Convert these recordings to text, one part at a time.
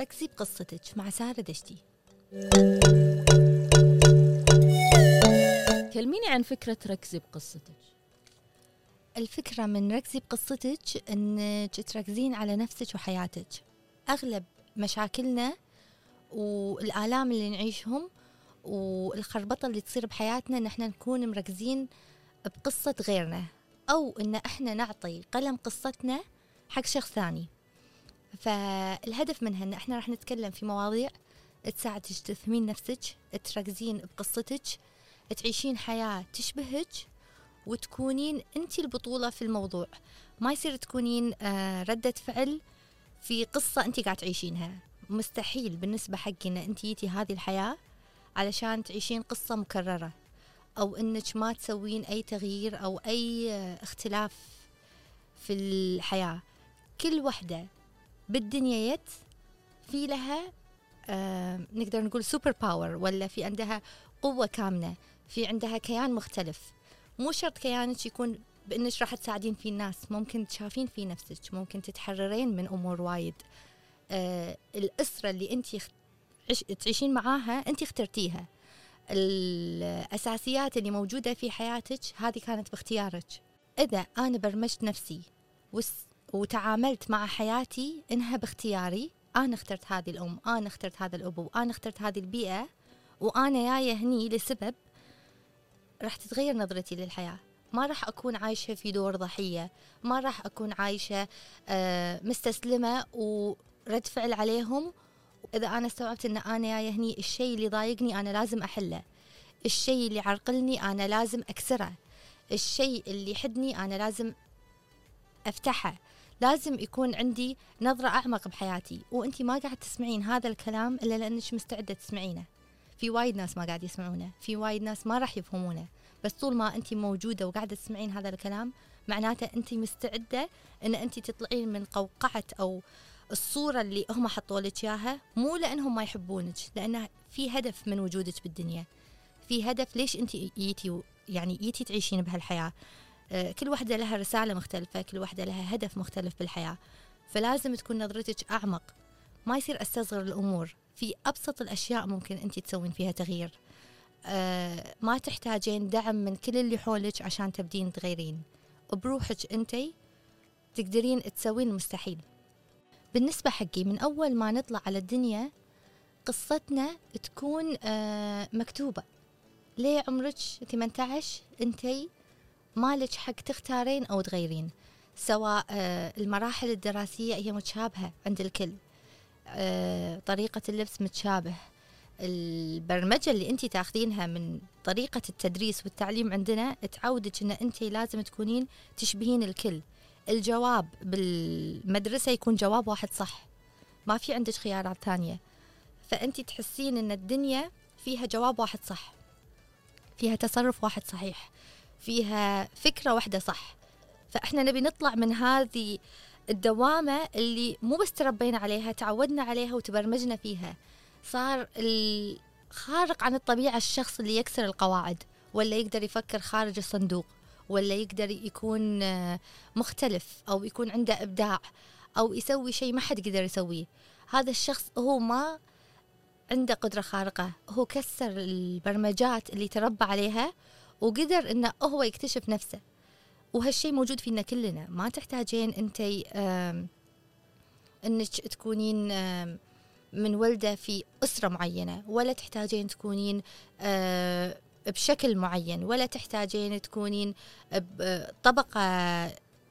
ركزي بقصتك مع سارة دشتي. كلميني عن فكرة ركزي بقصتك الفكرة من ركزي بقصتك انك تركزين على نفسك وحياتك. أغلب مشاكلنا والآلام اللي نعيشهم والخربطة اللي تصير بحياتنا إن إحنا نكون مركزين بقصة غيرنا. أو إن إحنا نعطي قلم قصتنا حق شخص ثاني. فالهدف منها إن إحنا راح نتكلم في مواضيع تساعدك تفهمين نفسك تركزين بقصتك تعيشين حياة تشبهك وتكونين انت البطولة في الموضوع. ما يصير تكونين آه، ردة فعل في قصة انت قاعد تعيشينها. مستحيل بالنسبة حقي ان انت جيتي هذه الحياة علشان تعيشين قصة مكررة أو إنك ما تسوين أي تغيير أو أي آه، اختلاف في الحياة. كل وحدة بالدنيا يت في لها آه نقدر نقول super power ولا في عندها قوة كامنة في عندها كيان مختلف. مو شرط كيانك يكون بإنك راح تساعدين في الناس ممكن تشافين في نفسك ممكن تتحررين من أمور وايد. آه الأسرة اللي أنت تعيشين معاها أنت اخترتيها. الأساسيات اللي موجودة في حياتك هذه كانت باختيارك. إذا أنا برمجت نفسي وتعاملت مع حياتي إنها باختياري. أنا اخترت هذه الأم أنا اخترت هذا الأبو أنا اخترت هذه البيئة وأنا جاية هني لسبب راح تتغير نظرتي للحياة. ما راح أكون عايشة في دور ضحية ما راح أكون عايشة آه، مستسلمة ورد فعل عليهم. إذا أنا استوعبت إن أنا جاية هني الشيء اللي ضايقني أنا لازم أحله. الشيء اللي عرقلني أنا لازم أكسره. الشيء اللي يحدني أنا لازم أفتحه. لازم يكون عندي نظرة أعمق بحياتي وأنت ما قاعد تسمعين هذا الكلام إلا لأنك مستعدة تسمعينه. في وايد ناس ما قاعد يسمعونه في وايد ناس ما راح يفهمونه. بس طول ما أنت موجودة وقاعدة تسمعين هذا الكلام معناته أنت مستعدة أن أنت تطلعين من قوقعة أو الصورة اللي هم حطوا لك إياها مو لأنهم ما يحبونك لأن في هدف من وجودك بالدنيا. في هدف ليش أنت جيتي يعني جيتي تعيشين بهالحياة؟ كل واحدة لها رسالة مختلفة كل واحدة لها هدف مختلف بالحياة. فلازم تكون نظرتك أعمق. ما يصير أستصغر الأمور. في أبسط الأشياء ممكن أنت تسوين فيها تغيير. أه ما تحتاجين دعم من كل اللي حولك عشان تبدين تغيرين. بروحك أنت تقدرين تسوين المستحيل بالنسبة حقي من أول ما نطلع على الدنيا قصتنا تكون أه مكتوبة. ليه عمرك 18 انتي مالك حق تختارين أو تغيرين سواء آه، المراحل الدراسية هي متشابهة عند الكل. آه، طريقة اللبس متشابه. البرمجة اللي أنت تاخذينها من طريقة التدريس والتعليم عندنا تعودك أن أنت لازم تكونين تشبهين الكل. الجواب بالمدرسة يكون جواب واحد صح. ما في عندك خيارات ثانية. فأنت تحسين أن الدنيا فيها جواب واحد صح فيها تصرف واحد صحيح. فيها فكرة واحدة صح. فإحنا نبي نطلع من هذه الدوامة اللي مو بس تربينا عليها تعودنا عليها وتبرمجنا فيها. صار الخارق عن الطبيعة الشخص اللي يكسر القواعد ولا يقدر يفكر خارج الصندوق ولا يقدر يكون مختلف أو يكون عنده إبداع أو يسوي شيء ما حد قدر يسويه. هذا الشخص هو ما عنده قدرة خارقة هو كسر البرمجات اللي تربى عليها وقدر إنه هو يكتشف نفسه. وهالشيء موجود فينا كلنا. ما تحتاجين انت إنك تكونين من ولدة في أسرة معينة. ولا تحتاجين تكونين بشكل معين. ولا تحتاجين تكونين بطبقه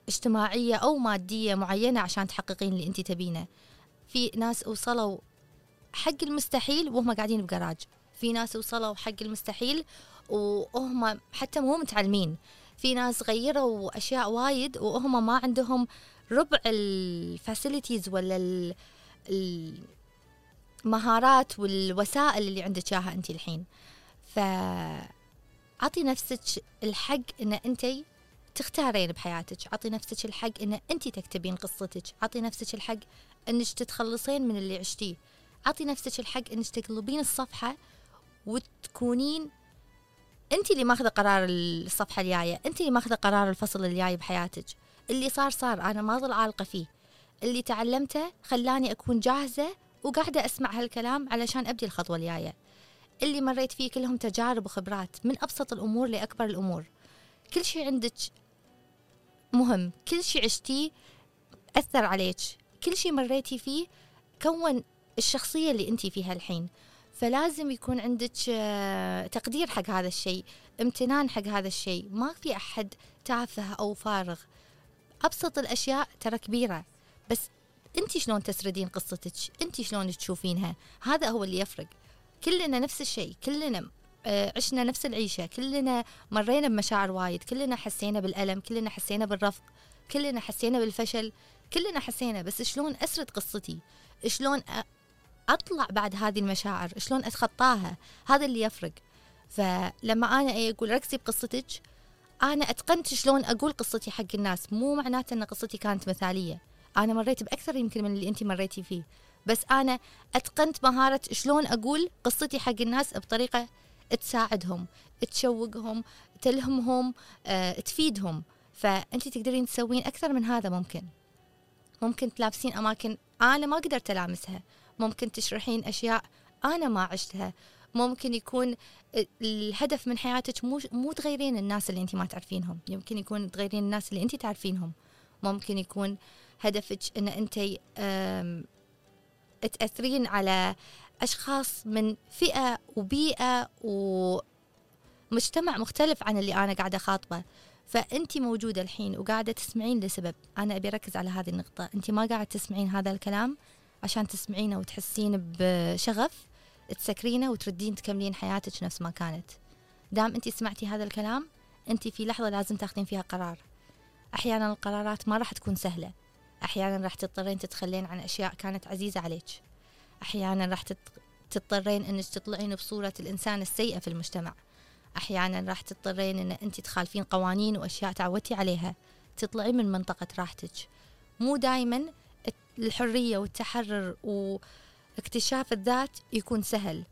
اجتماعية أو مادية معينة عشان تحققين اللي انت تبينه. في ناس وصلوا حق المستحيل وهم قاعدين بجراج في ناس وصلوا حق المستحيل وهم حتى مو متعلمين. في ناس غيروا أشياء وايد وهم ما عندهم ربع الفاسيلتيز ولا المهارات والوسائل اللي عندك إياها أنت الحين. ف أعطي نفسك الحق إن أنت تختارين بحياتك. أعطي نفسك الحق إن أنت تكتبين قصتك. أعطي نفسك الحق إنك تتخلصين من اللي عشتيه. أعطي نفسك الحق إنك تقلبين الصفحة وتكونين انت اللي ماخذة قرار الصفحة الجاية انت اللي ماخذة قرار الفصل الجاي بحياتك. اللي صار صار. أنا ما ظل عالقة فيه. اللي تعلمته خلاني أكون جاهزة وقاعدة أسمع هالكلام علشان أبدي الخطوة الجاية. اللي مريت فيه كلهم تجارب وخبرات من أبسط الأمور لأكبر الأمور. كل شيء عندك مهم. كل شيء عشتيه أثر عليك. كل شيء مريتي فيه كون الشخصية اللي أنت فيها الحين. فلازم يكون عندك آه، تقدير حق هذا الشيء امتنان حق هذا الشيء. ما في أحد تافه أو فارغ. أبسط الأشياء ترى كبيرة. بس أنت شلون تسردين قصتك؟ أنت شلون تشوفينها؟ هذا هو اللي يفرق. كلنا نفس الشيء كلنا آه، عشنا نفس العيشة كلنا مرينا بمشاعر وايد كلنا حسينا بالألم كلنا حسينا بالرفض كلنا حسينا بالفشل كلنا حسينا. بس شلون أسرد قصتي؟ شلون أطلع بعد هذه المشاعر شلون أتخطاها؟ هذا اللي يفرق. فلما أنا أقول ركزي بقصتك أنا أتقنت شلون أقول قصتي حق الناس مو معناته أن قصتي كانت مثالية. أنا مريت بأكثر يمكن من اللي أنت مريتي فيه. بس أنا أتقنت مهارة شلون أقول قصتي حق الناس بطريقة تساعدهم تشوقهم تلهمهم أه، تفيدهم. فأنت تقدرين تسوين أكثر من هذا ممكن. ممكن تلابسين أماكن أنا ما قدرت ألامسها. ممكن تشرحين أشياء أنا ما عشتها. ممكن يكون الهدف من حياتك مو مو تغيرين الناس اللي انت ما تعرفينهم. يمكن يكون تغيرين الناس اللي انت تعرفينهم. ممكن يكون هدفك إن انت تأثرين على أشخاص من فئة وبيئة ومجتمع مختلف عن اللي أنا قاعدة خاطبة. فانت موجودة الحين وقاعدة تسمعين لسبب. أنا أبي أركز على هذه النقطة. انت ما قاعدة تسمعين هذا الكلام. عشان تسمعينه وتحسين بشغف تسكرينه وتردين تكملين حياتك نفس ما كانت. دام انت سمعتي هذا الكلام انت في لحظة لازم تاخذين فيها قرار. أحيانا القرارات ما راح تكون سهلة. أحيانا راح تضطرين تتخلين عن أشياء كانت عزيزة عليك. أحيانا راح تضطرين إنك تطلعين بصورة الإنسان السيئة في المجتمع. أحيانا راح تضطرين إن انت تخالفين قوانين وأشياء تعودتي عليها. تطلعين من منطقة راحتك. مو دائما الحرية والتحرر واكتشاف الذات يكون سهل.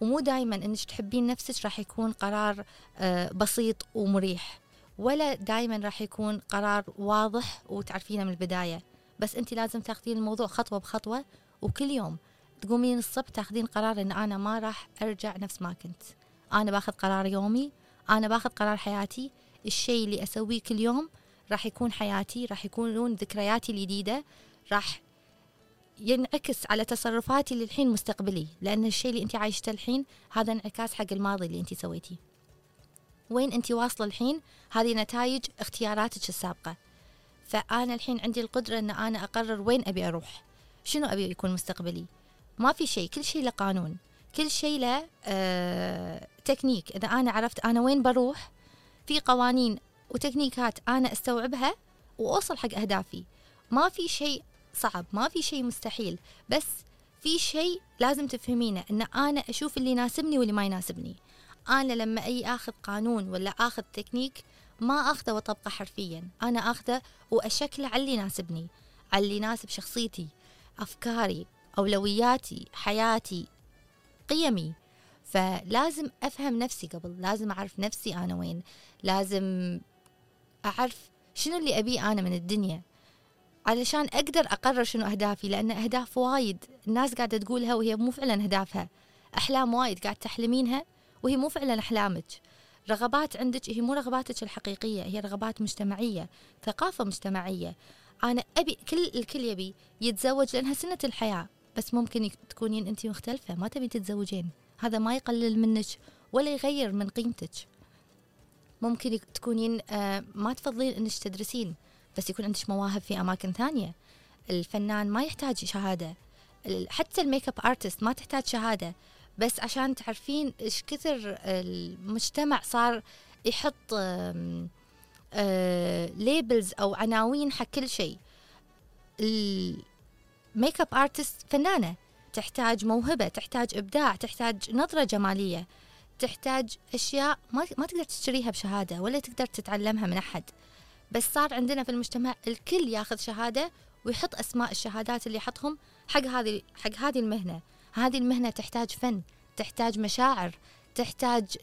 ومو دائما إنك تحبين نفسك راح يكون قرار آه، بسيط ومريح. ولا دائما راح يكون قرار واضح وتعرفينه من البداية. بس أنت لازم تاخذين الموضوع خطوة بخطوة وكل يوم تقومين الصبح تاخذين قرار إن أنا ما راح أرجع نفس ما كنت. أنا باخذ قرار يومي أنا باخذ قرار حياتي. الشيء اللي أسويه كل يوم راح يكون حياتي راح يكونون ذكرياتي الجديدة. راح ينعكس على تصرفاتي للحين مستقبلي لأن الشيء اللي أنت عايشته الحين هذا انعكاس حق الماضي اللي أنت سويتيه. وين أنت واصلة الحين؟ هذه نتائج اختياراتك السابقة. فأنا الحين عندي القدرة أن أنا أقرر وين أبي أروح. شنو أبي يكون مستقبلي؟ ما في شيء كل شيء له قانون. كل شيء له آه تكنيك. إذا أنا عرفت أنا وين بروح في قوانين وتكنيكات أنا أستوعبها وأوصل حق أهدافي. ما في شيء صعب ما في شيء مستحيل. بس في شيء لازم تفهمينه إن أنا أشوف اللي يناسبني واللي ما يناسبني. أنا لما أي آخذ قانون ولا آخذ تكنيك ما آخذه وطبقه حرفيا. أنا آخذه وأشكله على اللي يناسبني على اللي يناسب شخصيتي أفكاري أولوياتي حياتي قيمي. فلازم أفهم نفسي قبل لازم أعرف نفسي أنا وين. لازم أعرف شنو اللي أبيه أنا من الدنيا. علشان أقدر أقرر شنو أهدافي لأن أهداف وايد. الناس قاعدة تقولها وهي مو فعلا أهدافها. أحلام وايد قاعد تحلمينها وهي مو فعلا أحلامك. رغبات عندك هي مو رغباتك الحقيقية هي رغبات مجتمعية ثقافة مجتمعية. أنا أبي كل الكل يبي يتزوج لأنها سنة الحياة. بس ممكن تكونين انت مختلفة. ما تبين تتزوجين. هذا ما يقلل منك ولا يغير من قيمتك. ممكن تكونين آه، ما تفضلين إنك تدرسين. بس يكون عندك مواهب في أماكن ثانية. الفنان ما يحتاج شهادة. حتى ال makeup artist ما تحتاج شهادة. بس عشان تعرفين إيش كثر المجتمع صار يحط labels آه، أو عناوين حق كل شيء. ال makeup artist فنانة. تحتاج موهبة تحتاج إبداع تحتاج نظرة جمالية. تحتاج أشياء ما تقدر تشتريها بشهادة ولا تقدر تتعلمها من أحد. بس صار عندنا في المجتمع الكل ياخذ شهادة ويحط أسماء الشهادات اللي يحطهم حق هذه حق هذه المهنة. هذه المهنة تحتاج فن تحتاج مشاعر تحتاج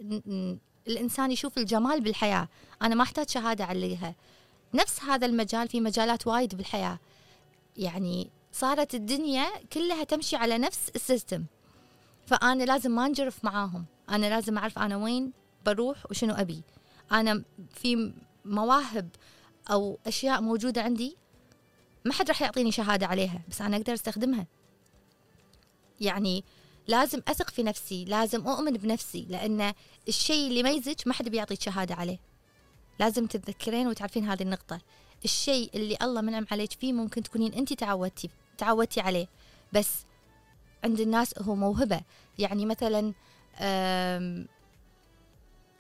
الإنسان يشوف الجمال بالحياة. أنا ما أحتاج شهادة عليها نفس هذا المجال في مجالات وايد بالحياة. يعني صارت الدنيا كلها تمشي على نفس السيستم. فأنا لازم ما انجرف معاهم. أنا لازم أعرف أنا وين بروح وشنو أبي. أنا في مواهب أو أشياء موجودة عندي ما حد راح يعطيني شهادة عليها بس أنا أقدر أستخدمها. يعني لازم أثق في نفسي لازم أؤمن بنفسي لأن الشيء اللي يزج ما حد بيعطيك شهادة عليه. لازم تتذكرين وتعرفين هذه النقطة. الشيء اللي الله منعم عليك فيه ممكن تكونين أنت تعودتي تعودتي عليه. بس عند الناس هو موهبة. يعني مثلا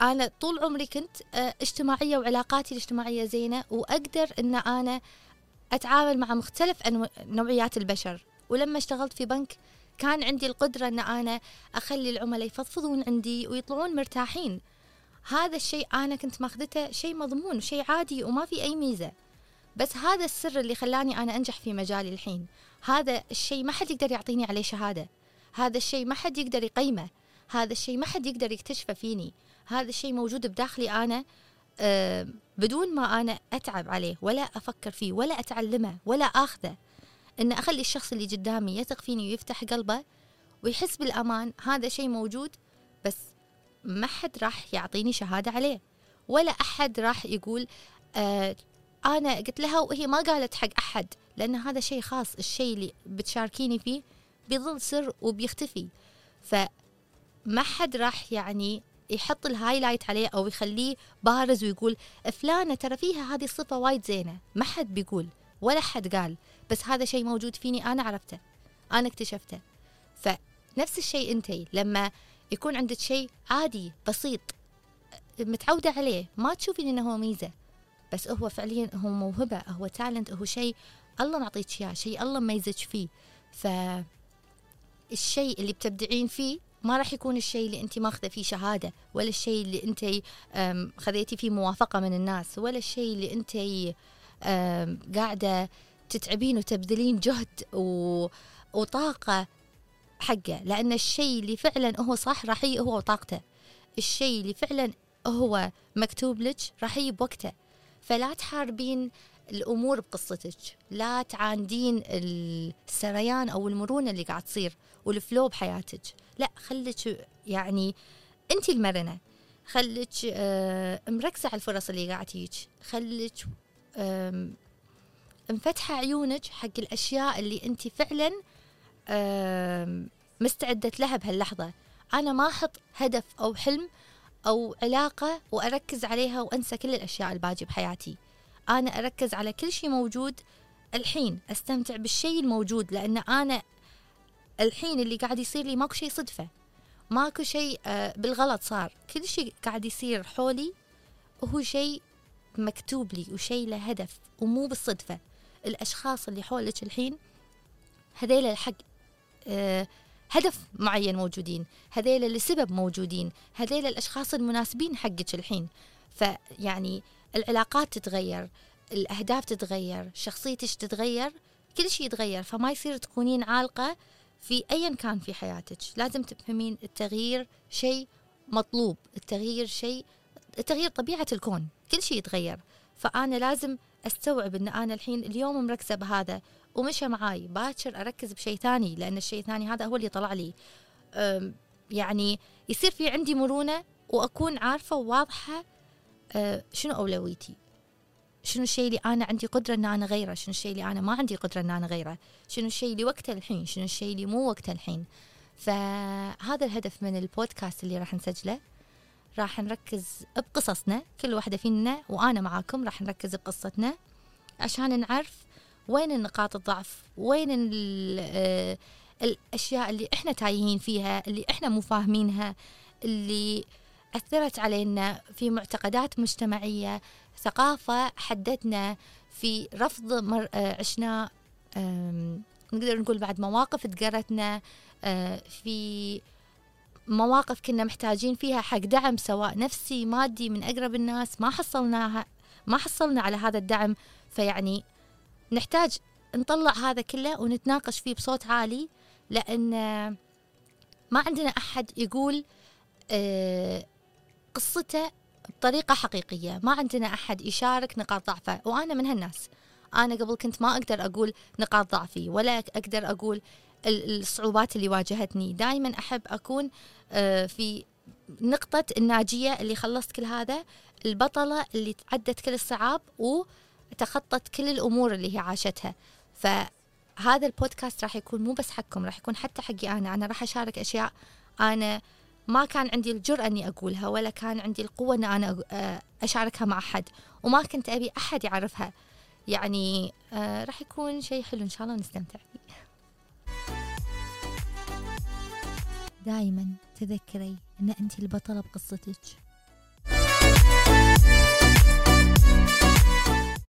أنا طول عمري كنت آه، اجتماعية وعلاقاتي الاجتماعية زينة وأقدر أن أنا أتعامل مع مختلف نوعيات البشر. ولما اشتغلت في بنك كان عندي القدرة أن أنا أخلي العملاء يفضفضون عندي ويطلعون مرتاحين. هذا الشيء أنا كنت ماخذته شيء مضمون وشيء عادي وما في أي ميزة. بس هذا السر اللي خلاني أنا أنجح في مجالي الحين. هذا الشيء ما حد يقدر يعطيني عليه شهادة. هذا الشيء ما حد يقدر يقيمه. هذا الشيء ما حد يقدر يكتشفه فيني. هذا الشيء موجود بداخلي أنا أه بدون ما أنا أتعب عليه ولا أفكر فيه ولا أتعلمه ولا أخذه. إن أخلي الشخص اللي قدامي يثق فيني ويفتح قلبه ويحس بالأمان هذا شيء موجود بس ما حد راح يعطيني شهادة عليه. ولا أحد راح يقول آه أنا قلت لها وهي ما قالت حق أحد لأن هذا شيء خاص الشيء اللي بتشاركيني فيه بيظل سر وبيختفي. فما حد راح يعني يحط ال highlight عليه أو يخليه بارز ويقول فلانه ترى فيها هذه الصفة وايد زينة. ما حد بيقول ولا حد قال. بس هذا شيء موجود فيني أنا عرفته أنا اكتشفته. فنفس الشيء أنت لما يكون عندك شيء عادي بسيط متعودة عليه ما تشوفين إنه هو ميزة. بس هو فعليا هو موهبة هو talent هو شيء الله معطيك إياه شيء الله ميزك فيه. ف الشيء اللي بتبدعين فيه ما راح يكون الشيء اللي أنت ماخذة فيه شهادة ولا الشيء اللي أنت خذيتي فيه موافقة من الناس ولا الشيء اللي أنت قاعدة تتعبين وتبذلين جهد و... وطاقة حقه. لأن الشيء اللي فعلا هو صح راح يجي هو طاقته. الشيء اللي فعلا هو مكتوب لك راح يجي بوقته فلا تحاربين الأمور بقصتك. لا تعاندين السريان أو المرونة اللي قاعد تصير والفلو بحياتك. لا خليك يعني أنت المرنة. خليك آه، مركزة على الفرص اللي قاعد تجيك خليك مفتحة عيونك حق الأشياء اللي أنت فعلا مستعدة لها بهاللحظة. أنا ما أحط هدف أو حلم أو علاقة وأركز عليها وأنسى كل الأشياء الباجي بحياتي. أنا أركز على كل شيء موجود الحين أستمتع بالشيء الموجود لأن أنا الحين اللي قاعد يصير لي ماكو شيء صدفة. ماكو شيء آه، بالغلط صار. كل شيء قاعد يصير حولي هو شيء مكتوب لي وشيء له هدف ومو بالصدفة. الأشخاص اللي حولك الحين هذيل الحق أه هدف معين موجودين. هذيل لسبب موجودين. هذيل الأشخاص المناسبين حقك الحين. فيعني العلاقات تتغير الأهداف تتغير شخصيتك تتغير كل شيء يتغير. فما يصير تكونين عالقة في أيا كان في حياتك لازم تفهمين التغيير شيء مطلوب التغيير شيء التغيير طبيعة الكون كل شيء يتغير. فأنا لازم أستوعب إن أنا الحين اليوم مركزة بهذا ومشى معاي باكر أركز بشيء ثاني لأن الشيء الثاني هذا هو اللي طلع لي. يعني يصير في عندي مرونة وأكون عارفة وواضحة أه، شنو أولويتي. شنو الشيء اللي أنا عندي قدرة إن أنا أغيره؟ شنو الشيء اللي أنا ما عندي قدرة إن أنا أغيره؟ شنو الشيء اللي وقته الحين؟ شنو الشيء اللي مو وقته الحين؟ فهذا الهدف من البودكاست اللي راح نسجله. راح نركز بقصصنا كل واحدة فينا وأنا معاكم راح نركز بقصتنا عشان نعرف وين النقاط الضعف وين آه، الأشياء اللي إحنا تايهين فيها اللي إحنا مو فاهمينها اللي أثرت علينا في معتقدات مجتمعية ثقافة حدتنا في رفض مر... آه، عشنا نقدر نقول بعد مواقف تقرتنا آه، في مواقف كنا محتاجين فيها حق دعم سواء نفسي مادي من أقرب الناس ما حصلناها ما حصلنا على هذا الدعم. فيعني نحتاج نطلع هذا كله ونتناقش فيه بصوت عالي لأن ما عندنا أحد يقول آه، قصته بطريقة حقيقية. ما عندنا أحد يشارك نقاط ضعفه وأنا من هالناس. أنا قبل كنت ما أقدر أقول نقاط ضعفي ولا أقدر أقول الصعوبات اللي واجهتني. دائما أحب أكون آه، في نقطة الناجية اللي خلصت كل هذا البطلة اللي عدت كل الصعاب وتخطت كل الأمور اللي هي عاشتها. فهذا البودكاست راح يكون مو بس حقكم راح يكون حتى حقي أنا. أنا راح أشارك أشياء أنا ما كان عندي الجرأة أني أقولها ولا كان عندي القوة أن أنا أشاركها مع أحد وما كنت أبي أحد يعرفها. يعني آه، راح يكون شيء حلو إن شاء الله نستمتع فيه. دائما تذكري أن أنت البطلة بقصتك.